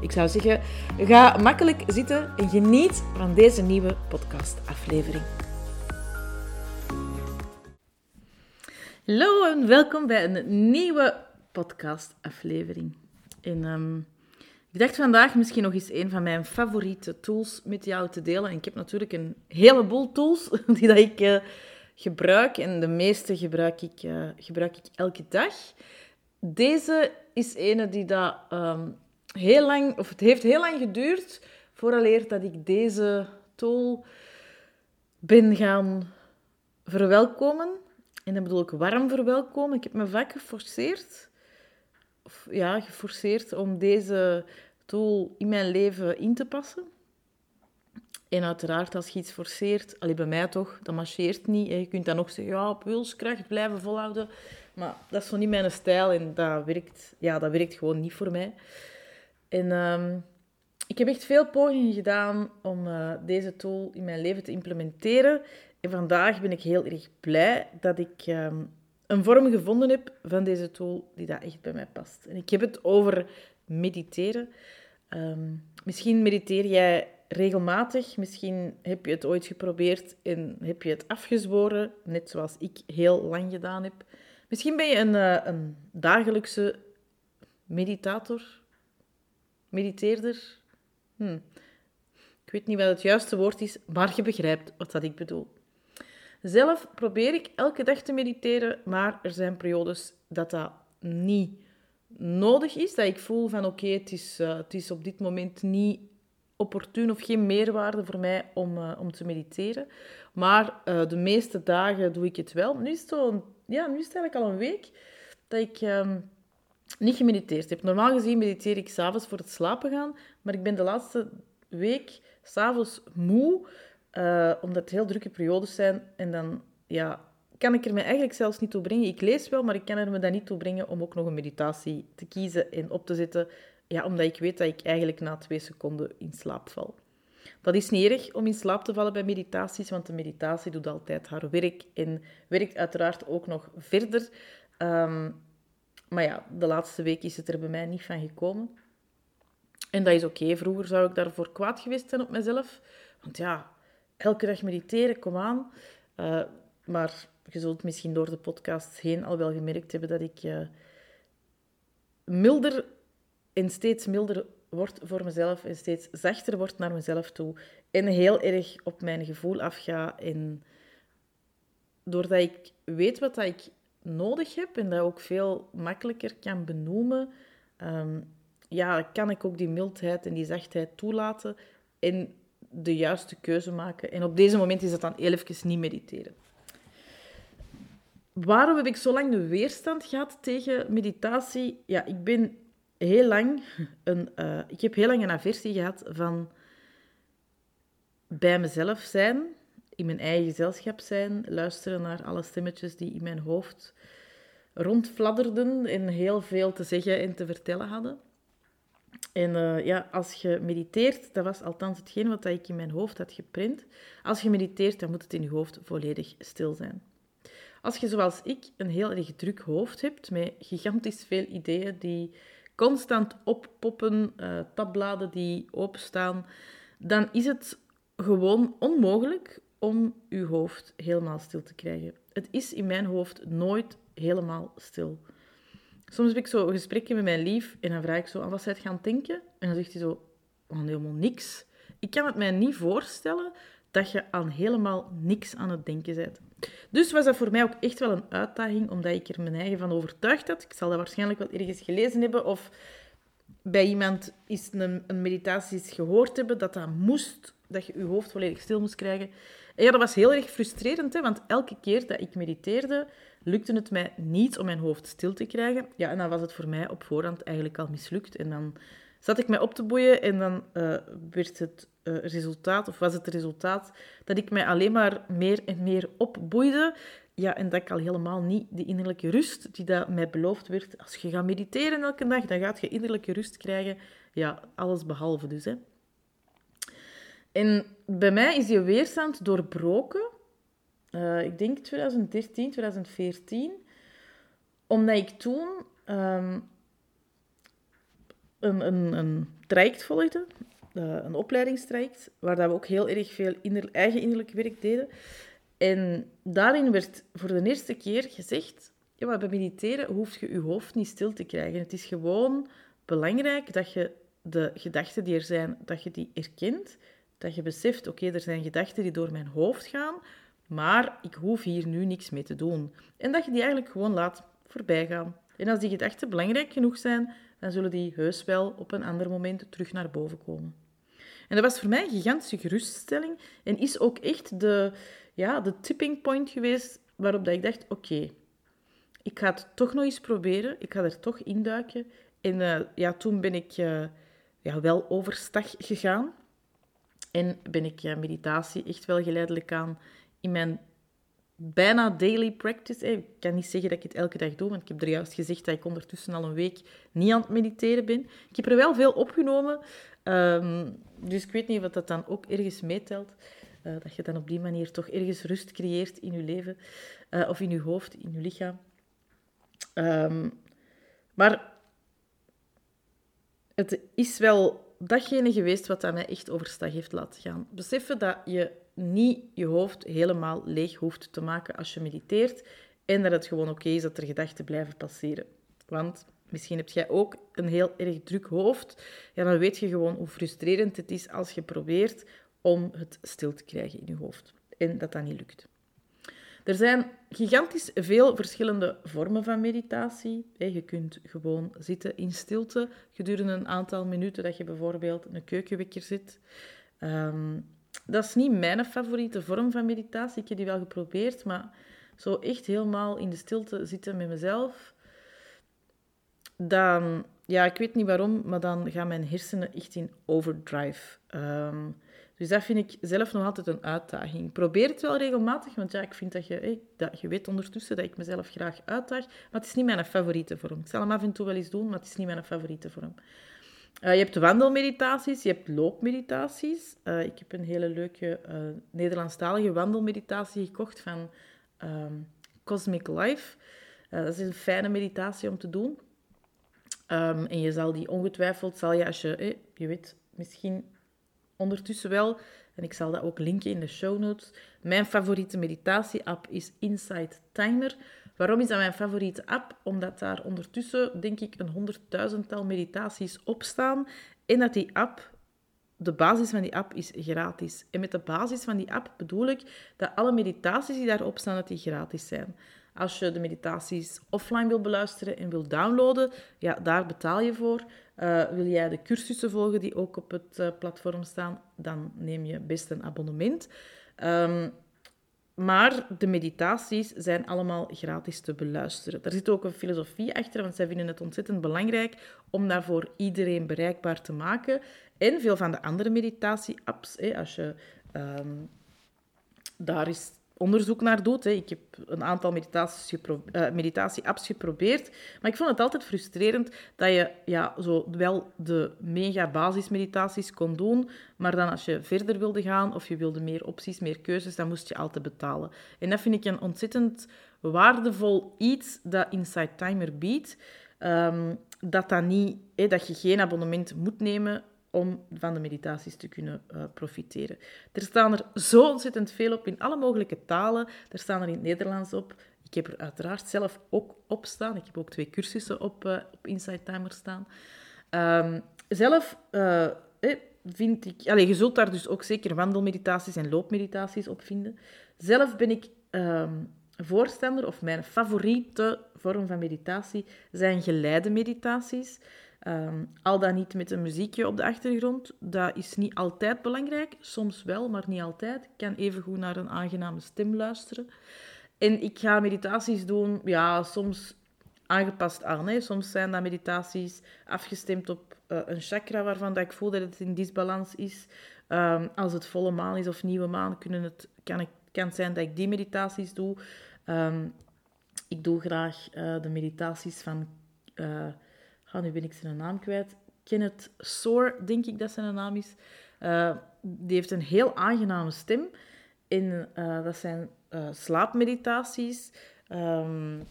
Ik zou zeggen, ga makkelijk zitten en geniet van deze nieuwe podcastaflevering. Hallo en welkom bij een nieuwe podcastaflevering. En um, ik dacht vandaag misschien nog eens een van mijn favoriete tools met jou te delen. En ik heb natuurlijk een heleboel tools die dat ik uh, gebruik. En de meeste gebruik ik, uh, gebruik ik elke dag. Deze is ene die dat... Um, heel lang, of het heeft heel lang geduurd vooraleer dat ik deze tool ben gaan verwelkomen. En dan bedoel ik warm verwelkomen. Ik heb me vaak geforceerd, of ja, geforceerd om deze tool in mijn leven in te passen. En uiteraard, als je iets forceert, alleen bij mij toch, dat marcheert niet. Je kunt dan nog zeggen, ja, op wilskracht blijven volhouden. Maar dat is zo niet mijn stijl en dat werkt, ja, dat werkt gewoon niet voor mij. En um, ik heb echt veel pogingen gedaan om uh, deze tool in mijn leven te implementeren. En vandaag ben ik heel erg blij dat ik um, een vorm gevonden heb van deze tool die dat echt bij mij past. En ik heb het over mediteren. Um, misschien mediteer jij regelmatig, misschien heb je het ooit geprobeerd en heb je het afgezworen, net zoals ik heel lang gedaan heb. Misschien ben je een, uh, een dagelijkse meditator, mediteerder. Hm. Ik weet niet wat het juiste woord is, maar je begrijpt wat dat ik bedoel. Zelf probeer ik elke dag te mediteren, maar er zijn periodes dat dat niet nodig is. Dat ik voel van oké, het, is, uh, het is op dit moment niet opportun of geen meerwaarde voor mij om, uh, om te mediteren. Maar uh, de meeste dagen doe ik het wel. Nu is het, ja, nu is het eigenlijk al een week dat ik... Um, niet gemediteerd heb. Normaal gezien mediteer ik s'avonds voor het slapen gaan, maar ik ben de laatste week s'avonds moe, uh, omdat het heel drukke periodes zijn. En dan ja, kan ik er me eigenlijk zelfs niet toe brengen. Ik lees wel, maar ik kan er me dan niet toe brengen om ook nog een meditatie te kiezen en op te zetten. Ja, omdat ik weet dat ik eigenlijk na twee seconden in slaap val. Dat is niet erg om in slaap te vallen bij meditaties, want de meditatie doet altijd haar werk en werkt uiteraard ook nog verder. Um, maar ja, de laatste week is het er bij mij niet van gekomen. En dat is oké. Vroeger zou ik daarvoor kwaad geweest zijn op mezelf. Want ja, elke dag mediteren, kom aan. Uh, maar je zult misschien door de podcast heen al wel gemerkt hebben dat ik uh, milder en steeds milder word voor mezelf en steeds zachter word naar mezelf toe. En heel erg op mijn gevoel afga. En doordat ik weet wat ik nodig heb en dat ook veel makkelijker kan benoemen, um, ja, kan ik ook die mildheid en die zachtheid toelaten en de juiste keuze maken. En op deze moment is dat dan even niet mediteren. Waarom heb ik zo lang de weerstand gehad tegen meditatie? Ja, ik ben heel lang een, uh, ik heb heel lang een aversie gehad van bij mezelf zijn in mijn eigen gezelschap zijn, luisteren naar alle stemmetjes die in mijn hoofd rondfladderden en heel veel te zeggen en te vertellen hadden. En uh, ja, als je mediteert, dat was althans hetgeen wat ik in mijn hoofd had geprint. Als je mediteert, dan moet het in je hoofd volledig stil zijn. Als je zoals ik een heel erg druk hoofd hebt, met gigantisch veel ideeën die constant oppoppen, uh, tabbladen die openstaan, dan is het gewoon onmogelijk om uw hoofd helemaal stil te krijgen. Het is in mijn hoofd nooit helemaal stil. Soms heb ik zo gesprekken met mijn lief en dan vraag ik zo aan wat zij gaan denken. En dan zegt hij zo, aan helemaal niks. Ik kan het mij niet voorstellen dat je aan helemaal niks aan het denken bent. Dus was dat voor mij ook echt wel een uitdaging, omdat ik er mijn eigen van overtuigd had. Ik zal dat waarschijnlijk wel ergens gelezen hebben of bij iemand is een, een meditatie gehoord hebben dat dat moest, dat je je hoofd volledig stil moest krijgen. Ja, dat was heel erg frustrerend, hè, want elke keer dat ik mediteerde, lukte het mij niet om mijn hoofd stil te krijgen. Ja, en dan was het voor mij op voorhand eigenlijk al mislukt. En dan zat ik mij op te boeien en dan uh, werd het uh, resultaat, of was het resultaat, dat ik mij alleen maar meer en meer opboeide. Ja, en dat ik al helemaal niet die innerlijke rust die dat mij beloofd werd. Als je gaat mediteren elke dag, dan gaat je innerlijke rust krijgen. Ja, alles behalve dus. Hè. En bij mij is die weerstand doorbroken, uh, ik denk 2013, 2014, omdat ik toen um, een, een, een traject volgde, uh, een opleidingstraject, waar dat we ook heel erg veel inner, eigen innerlijk werk deden. En daarin werd voor de eerste keer gezegd, ja, maar bij mediteren hoef je je hoofd niet stil te krijgen. Het is gewoon belangrijk dat je de gedachten die er zijn, dat je die erkent. Dat je beseft, oké, er zijn gedachten die door mijn hoofd gaan, maar ik hoef hier nu niks mee te doen. En dat je die eigenlijk gewoon laat voorbij gaan. En als die gedachten belangrijk genoeg zijn, dan zullen die heus wel op een ander moment terug naar boven komen. En dat was voor mij een gigantische geruststelling en is ook echt de, ja, de tipping point geweest waarop dat ik dacht, oké, ik ga het toch nog eens proberen, ik ga er toch induiken. En uh, ja, toen ben ik uh, ja, wel overstag gegaan en ben ik ja, meditatie echt wel geleidelijk aan in mijn bijna daily practice. Ik kan niet zeggen dat ik het elke dag doe, want ik heb er juist gezegd dat ik ondertussen al een week niet aan het mediteren ben. Ik heb er wel veel opgenomen, um, dus ik weet niet wat dat dan ook ergens meetelt. Uh, dat je dan op die manier toch ergens rust creëert in je leven, uh, of in je hoofd, in je lichaam. Um, maar het is wel datgene geweest wat aan mij echt overstag heeft laten gaan. Beseffen dat je niet je hoofd helemaal leeg hoeft te maken als je mediteert en dat het gewoon oké is dat er gedachten blijven passeren. Want misschien heb jij ook een heel erg druk hoofd. Ja, dan weet je gewoon hoe frustrerend het is als je probeert om het stil te krijgen in je hoofd en dat dat niet lukt. Er zijn gigantisch veel verschillende vormen van meditatie. Je kunt gewoon zitten in stilte gedurende een aantal minuten dat je bijvoorbeeld een keukenwekker zit. Um, dat is niet mijn favoriete vorm van meditatie. Ik heb die wel geprobeerd, maar zo echt helemaal in de stilte zitten met mezelf, dan, ja, ik weet niet waarom, maar dan gaan mijn hersenen echt in overdrive. Um, dus dat vind ik zelf nog altijd een uitdaging. probeer het wel regelmatig, want ja, ik vind dat je... Dat, je weet ondertussen dat ik mezelf graag uitdaag, maar het is niet mijn favoriete vorm. Ik zal hem af en toe wel eens doen, maar het is niet mijn favoriete vorm. Uh, je hebt wandelmeditaties, je hebt loopmeditaties. Uh, ik heb een hele leuke uh, Nederlandstalige wandelmeditatie gekocht van um, Cosmic Life. dat is een fijne meditatie om te doen. Um, en je zal die ongetwijfeld, zal je als je, eh, je weet, misschien ondertussen wel, en ik zal dat ook linken in de show notes. Mijn favoriete meditatie-app is Insight Timer. Waarom is dat mijn favoriete app? Omdat daar ondertussen, denk ik, een honderdduizendtal meditaties op staan. En dat die app, de basis van die app is gratis. En met de basis van die app bedoel ik dat alle meditaties die daarop staan, dat die gratis zijn. Als je de meditaties offline wil beluisteren en wil downloaden, ja, daar betaal je voor. Uh, wil jij de cursussen volgen die ook op het uh, platform staan, dan neem je best een abonnement. Um, maar de meditaties zijn allemaal gratis te beluisteren. Er zit ook een filosofie achter, want zij vinden het ontzettend belangrijk om dat voor iedereen bereikbaar te maken. En veel van de andere meditatie-apps, als je um, daar is onderzoek naar doet. Hè. Ik heb een aantal uh, meditatie-apps geprobeerd, maar ik vond het altijd frustrerend dat je ja, zo wel de mega-basismeditaties kon doen, maar dan als je verder wilde gaan of je wilde meer opties, meer keuzes, dan moest je altijd betalen. En dat vind ik een ontzettend waardevol iets dat Inside Timer biedt. Um, dat, dat, niet, hè, dat je geen abonnement moet nemen om van de meditaties te kunnen uh, profiteren. Er staan er zo ontzettend veel op in alle mogelijke talen. Er staan er in het Nederlands op. Ik heb er uiteraard zelf ook op staan. Ik heb ook twee cursussen op, uh, op Inside Timer staan. Um, zelf uh, vind ik... Je zult daar dus ook zeker wandelmeditaties en loopmeditaties op vinden. Zelf ben ik um, voorstander, of mijn favoriete vorm van meditatie, zijn geleide meditaties. Ehm, al dan niet met een muziekje op de achtergrond. Dat is niet altijd belangrijk. Soms wel, maar niet altijd. Ik kan even goed naar een aangename stem luisteren. En ik ga meditaties doen, ja, soms aangepast aan. Soms zijn dat meditaties afgestemd op uh, een chakra waarvan dat ik voel dat het in disbalans is. Um, als het volle maan is of nieuwe maan, kunnen het, kan, ik, kan het zijn dat ik die meditaties doe. Um, ik doe graag uh, de meditaties van... Uh, nu ben ik zijn naam kwijt. Kenneth Soar, denk ik dat zijn naam is. Uh, die heeft een heel aangename stem. En dat zijn slaapmeditaties. Um,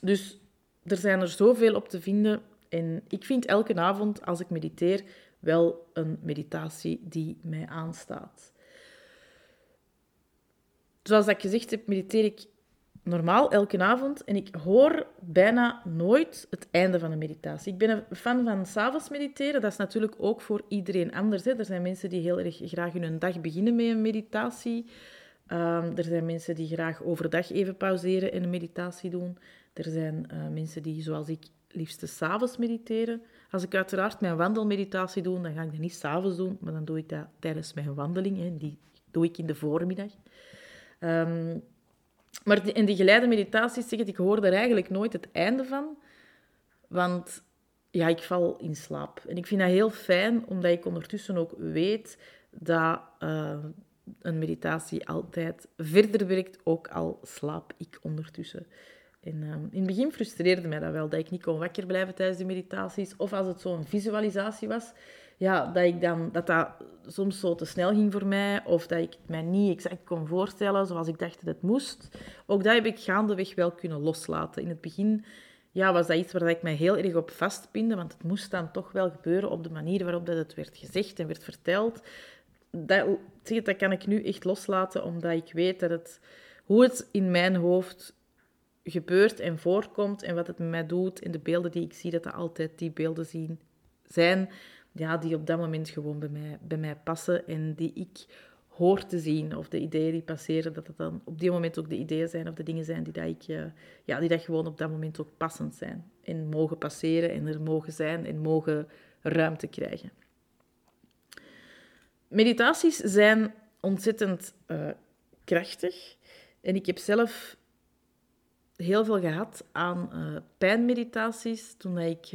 dus er zijn er zoveel op te vinden. En ik vind elke avond, als ik mediteer, wel een meditatie die mij aanstaat. Zoals ik gezegd heb, mediteer ik normaal elke avond en ik hoor bijna nooit het einde van een meditatie. Ik ben een fan van s'avonds mediteren. Dat is natuurlijk ook voor iedereen anders. Hè. Er zijn mensen die heel erg graag hun dag beginnen met een meditatie. Um, er zijn mensen die graag overdag even pauzeren en een meditatie doen. Er zijn uh, mensen die, zoals ik, liefst s'avonds mediteren. Als ik uiteraard mijn wandelmeditatie doe, dan ga ik dat niet s'avonds doen, maar dan doe ik dat tijdens mijn wandeling. Hè. Die doe ik in de voormiddag. Um, maar in die geleide meditaties zeg ik, ik hoor er eigenlijk nooit het einde van. Want ja, ik val in slaap. En ik vind dat heel fijn, omdat ik ondertussen ook weet dat uh, een meditatie altijd verder werkt, ook al slaap ik ondertussen. En, uh, in het begin frustreerde mij dat wel, dat ik niet kon wakker blijven tijdens de meditaties. Of als het zo'n visualisatie was, ja, dat, ik dan, dat dat soms zo te snel ging voor mij. Of dat ik het mij niet exact kon voorstellen zoals ik dacht dat het moest. Ook dat heb ik gaandeweg wel kunnen loslaten. In het begin ja, was dat iets waar ik mij heel erg op vastpinde. Want het moest dan toch wel gebeuren op de manier waarop dat het werd gezegd en werd verteld. Dat, dat kan ik nu echt loslaten, omdat ik weet dat het, hoe het in mijn hoofd gebeurt en voorkomt en wat het met mij doet en de beelden die ik zie, dat dat altijd die beelden zien, zijn ja, die op dat moment gewoon bij mij, bij mij passen en die ik hoor te zien. Of de ideeën die passeren, dat het dan op die moment ook de ideeën zijn of de dingen zijn die, dat ik, uh, ja, die dat gewoon op dat moment ook passend zijn. En mogen passeren en er mogen zijn en mogen ruimte krijgen. Meditaties zijn ontzettend uh, krachtig. En ik heb zelf heel veel gehad aan uh, pijnmeditaties toen ik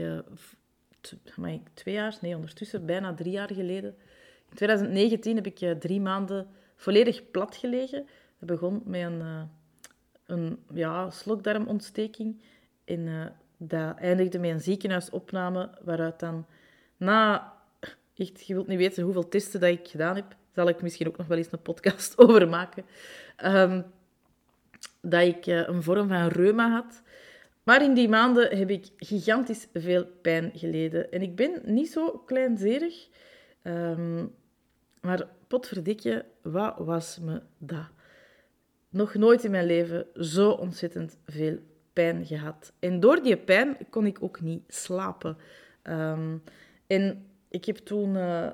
uh, twee jaar, nee, ondertussen bijna drie jaar geleden. In 2019 heb ik uh, drie maanden volledig plat gelegen. Het begon met een, een ja, slokdarmontsteking. En dat eindigde met een ziekenhuisopname, waaruit dan na... Echt, je wilt niet weten hoeveel testen dat ik gedaan heb. Zal ik misschien ook nog wel eens een podcast over maken. Um, dat ik eh, een vorm van reuma had. Maar in die maanden heb ik gigantisch veel pijn geleden. En ik ben niet zo kleinzerig. Um, maar potverdikje, wat was me dat? Nog nooit in mijn leven zo ontzettend veel pijn gehad. En door die pijn kon ik ook niet slapen. Um, en ik heb toen... Uh,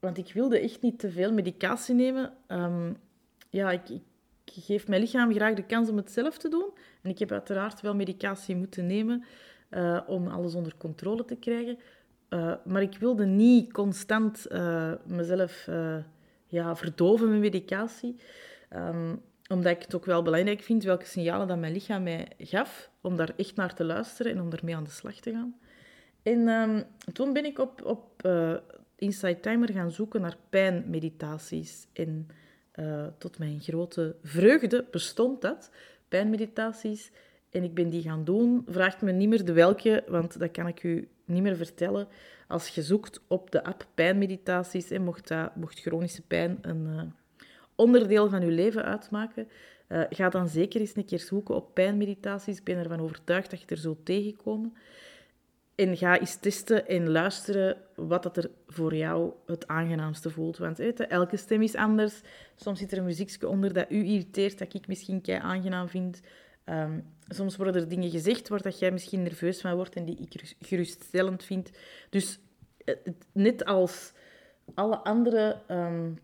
want ik wilde echt niet te veel medicatie nemen. Um, ja, ik geef mijn lichaam graag de kans om het zelf te doen. En ik heb uiteraard wel medicatie moeten nemen uh, om alles onder controle te krijgen. Uh, maar ik wilde niet constant uh, mezelf ja, verdoven met medicatie. Um, omdat ik het ook wel belangrijk vind welke signalen dat mijn lichaam mij gaf. Om daar echt naar te luisteren en om ermee aan de slag te gaan. En um, toen ben ik op, op Inside Timer gaan zoeken naar pijnmeditaties. En tot mijn grote vreugde bestond dat, pijnmeditaties. En ik ben die gaan doen. Vraagt me niet meer de welke, want dat kan ik u niet meer vertellen. Als je zoekt op de app pijnmeditaties, en mocht, dat, mocht chronische pijn een uh, onderdeel van uw leven uitmaken, uh, ga dan zeker eens een keer zoeken op pijnmeditaties. Ik ben ervan overtuigd dat je er zult tegenkomen. En ga eens testen en luisteren wat dat er voor jou het aangenaamste voelt. Want elke stem is anders. Soms zit er een muziekje onder dat u irriteert, dat ik misschien kei aangenaam vind. Um, soms worden er dingen gezegd waar dat jij misschien nerveus van wordt en die ik geruststellend vind. Dus net als alle andere um,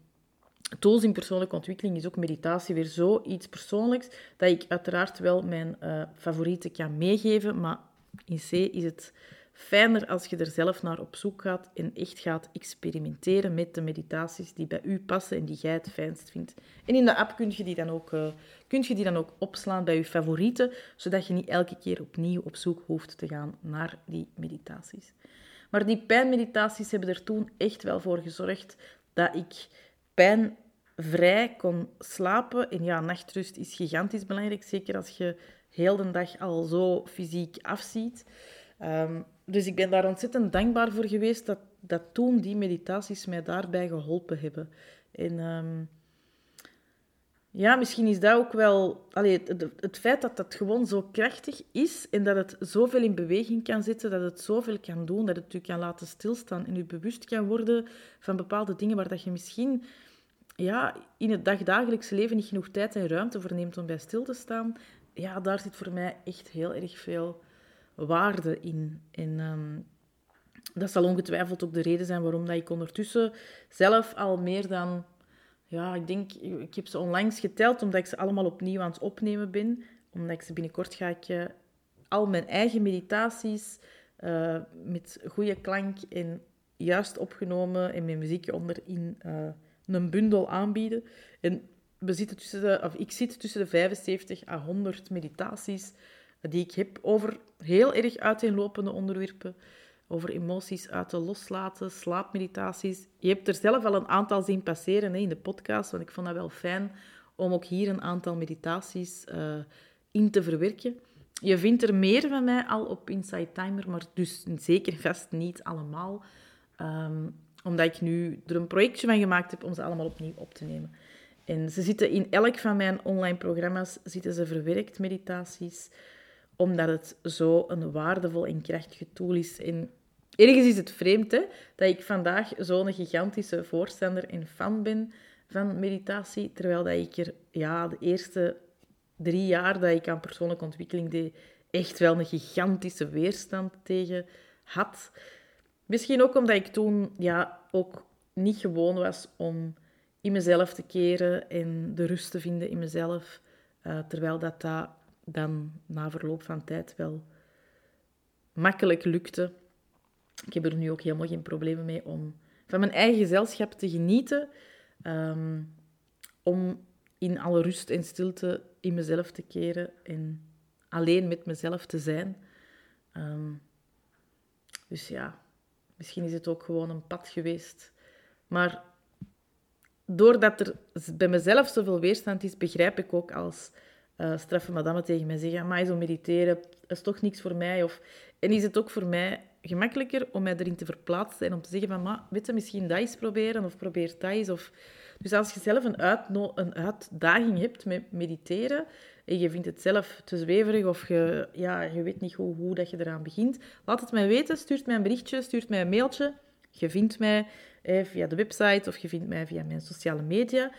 tools in persoonlijke ontwikkeling is ook meditatie weer zoiets persoonlijks dat ik uiteraard wel mijn uh, favorieten kan meegeven, maar in C is het fijner als je er zelf naar op zoek gaat en echt gaat experimenteren met de meditaties die bij u passen en die jij het fijnst vindt. En in de app kun je die dan ook, uh, je die dan ook opslaan bij je favorieten, zodat je niet elke keer opnieuw op zoek hoeft te gaan naar die meditaties. Maar die pijnmeditaties hebben er toen echt wel voor gezorgd dat ik pijnvrij kon slapen. En ja, nachtrust is gigantisch belangrijk, zeker als je heel de dag al zo fysiek afziet. Um, dus ik ben daar ontzettend dankbaar voor geweest dat, dat toen die meditaties mij daarbij geholpen hebben. En um, ja, misschien is dat ook wel... Allee, het, het, feit dat dat gewoon zo krachtig is en dat het zoveel in beweging kan zetten, dat het zoveel kan doen, dat het je kan laten stilstaan en je bewust kan worden van bepaalde dingen waar dat je misschien ja, in het dagdagelijkse leven niet genoeg tijd en ruimte voor neemt om bij stil te staan. Ja, daar zit voor mij echt heel erg veel waarde in. En um, dat zal ongetwijfeld ook de reden zijn waarom dat ik ondertussen zelf al meer dan... Ja, ik denk... Ik heb ze onlangs geteld, omdat ik ze allemaal opnieuw aan het opnemen ben. Omdat ik ze binnenkort ga ik uh, al mijn eigen meditaties uh, met goede klank en juist opgenomen en mijn muziek onderin uh, een bundel aanbieden. En we zitten tussen de, of ik zit tussen de 75 à 100 meditaties die ik heb over heel erg uiteenlopende onderwerpen. Over emoties uit te loslaten, slaapmeditaties. Je hebt er zelf al een aantal zien passeren hè, in de podcast, want ik vond dat wel fijn om ook hier een aantal meditaties uh, in te verwerken. Je vindt er meer van mij al op Inside Timer, maar dus zeker vast niet allemaal. Um, omdat ik nu er een projectje van gemaakt heb om ze allemaal opnieuw op te nemen. En ze zitten in elk van mijn online programma's zitten ze verwerkt, meditaties omdat het zo een waardevol en krachtige tool is. En ergens is het vreemd hè, dat ik vandaag zo'n gigantische voorstander en fan ben van meditatie, terwijl dat ik er ja, de eerste drie jaar dat ik aan persoonlijke ontwikkeling deed, echt wel een gigantische weerstand tegen had. Misschien ook omdat ik toen ja, ook niet gewoon was om in mezelf te keren en de rust te vinden in mezelf, uh, terwijl dat, dat dan na verloop van tijd wel makkelijk lukte. Ik heb er nu ook helemaal geen problemen mee om van mijn eigen gezelschap te genieten. Ehm, om in alle rust en stilte in mezelf te keren en alleen met mezelf te zijn. Ehm, dus ja, misschien is het ook gewoon een pad geweest. Maar doordat er bij mezelf zoveel weerstand is, begrijp ik ook als uh, straffe madame tegen mij zeggen, maar zo mediteren is toch niks voor mij. Of, en is het ook voor mij gemakkelijker om mij erin te verplaatsen en om te zeggen van, maar weet je, misschien dat eens proberen of probeer dat eens. Of... Dus als je zelf een, een uitdaging hebt met mediteren en je vindt het zelf te zweverig of je, ja, je weet niet hoe, hoe dat je eraan begint, laat het mij weten, stuurt mij een berichtje, stuurt mij een mailtje. Je vindt mij eh, via de website of je vindt mij via mijn sociale media.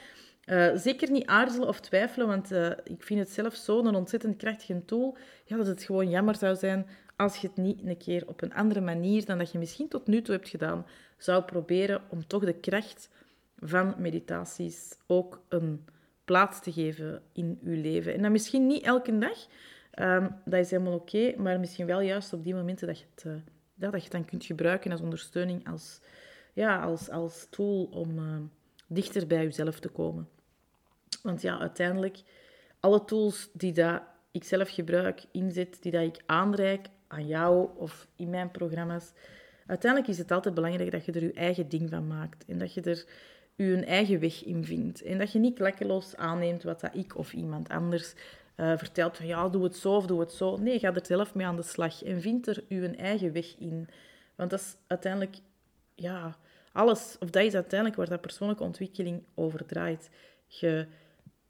Uh, zeker niet aarzelen of twijfelen, want uh, ik vind het zelf zo'n ontzettend krachtige tool, ja, dat het gewoon jammer zou zijn als je het niet een keer op een andere manier dan dat je misschien tot nu toe hebt gedaan, zou proberen om toch de kracht van meditaties ook een plaats te geven in je leven. En dat misschien niet elke dag, um, dat is helemaal oké, maar misschien wel juist op die momenten dat je het, uh, dat je het dan kunt gebruiken als ondersteuning, als, ja, als, als tool om dichter bij jezelf te komen. Want ja, uiteindelijk, alle tools die dat ik zelf gebruik, inzet, die dat ik aanreik aan jou of in mijn programma's, uiteindelijk is het altijd belangrijk dat je er je eigen ding van maakt. En dat je er je eigen weg in vindt. En dat je niet klakkeloos aanneemt wat dat ik of iemand anders uh, vertelt van ja, doe het zo of doe het zo. Nee, ga er zelf mee aan de slag en vind er je eigen weg in. Want dat is uiteindelijk, ja, alles, of dat is uiteindelijk waar dat persoonlijke ontwikkeling over draait. Je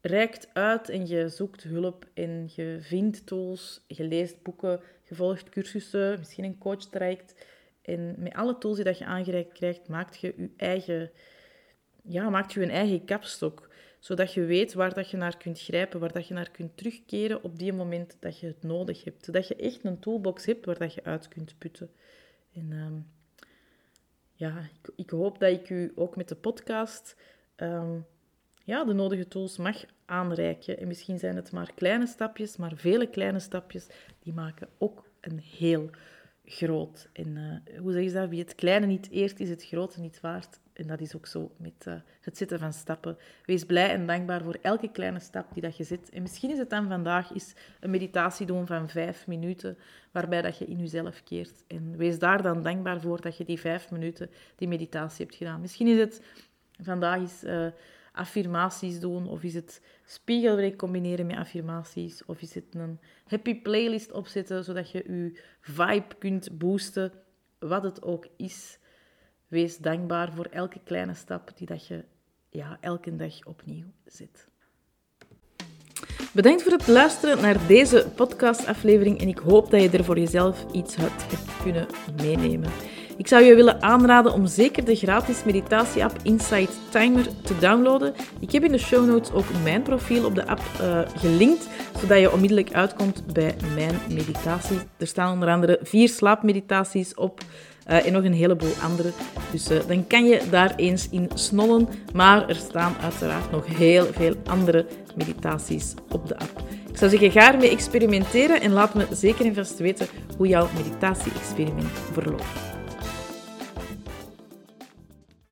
reikt uit en je zoekt hulp en je vindt tools, je leest boeken, je volgt cursussen, misschien een coach traject. En met alle tools die dat je aangereikt krijgt, maakt je je eigen, ja, maakt je een eigen kapstok. Zodat je weet waar dat je naar kunt grijpen, waar dat je naar kunt terugkeren op die moment dat je het nodig hebt. Zodat je echt een toolbox hebt waar dat je uit kunt putten. En ehm, ja, ik, hoop dat ik u ook met de podcast ehm, ja, de nodige tools mag aanreiken. En misschien zijn het maar kleine stapjes, maar vele kleine stapjes, die maken ook een heel groot. En uh, hoe zeg je dat? Wie het kleine niet eert, is het grote niet waard. En dat is ook zo met uh, het zetten van stappen. Wees blij en dankbaar voor elke kleine stap die dat je zet. En misschien is het dan vandaag is een meditatie doen van vijf minuten, waarbij dat je in jezelf keert. En wees daar dan dankbaar voor dat je die vijf minuten die meditatie hebt gedaan. Misschien is het vandaag is affirmaties doen, of is het spiegelwerk combineren met affirmaties, of is het een happy playlist opzetten, zodat je je vibe kunt boosten, wat het ook is. Wees dankbaar voor elke kleine stap die dat je ja, elke dag opnieuw zet. Bedankt voor het luisteren naar deze podcastaflevering en ik hoop dat je er voor jezelf iets uit hebt kunnen meenemen. Ik zou je willen aanraden om zeker de gratis meditatie-app Insight Timer te downloaden. Ik heb in de show notes ook mijn profiel op de app uh, gelinkt, zodat je onmiddellijk uitkomt bij mijn meditatie. Er staan onder andere vier slaapmeditaties op. Uh, en nog een heleboel andere. Dus uh, dan kan je daar eens in snollen. Maar er staan uiteraard nog heel veel andere meditaties op de app. Ik zou zeggen, ga ermee experimenteren en laat me zeker en vast weten hoe jouw meditatie-experiment verloopt.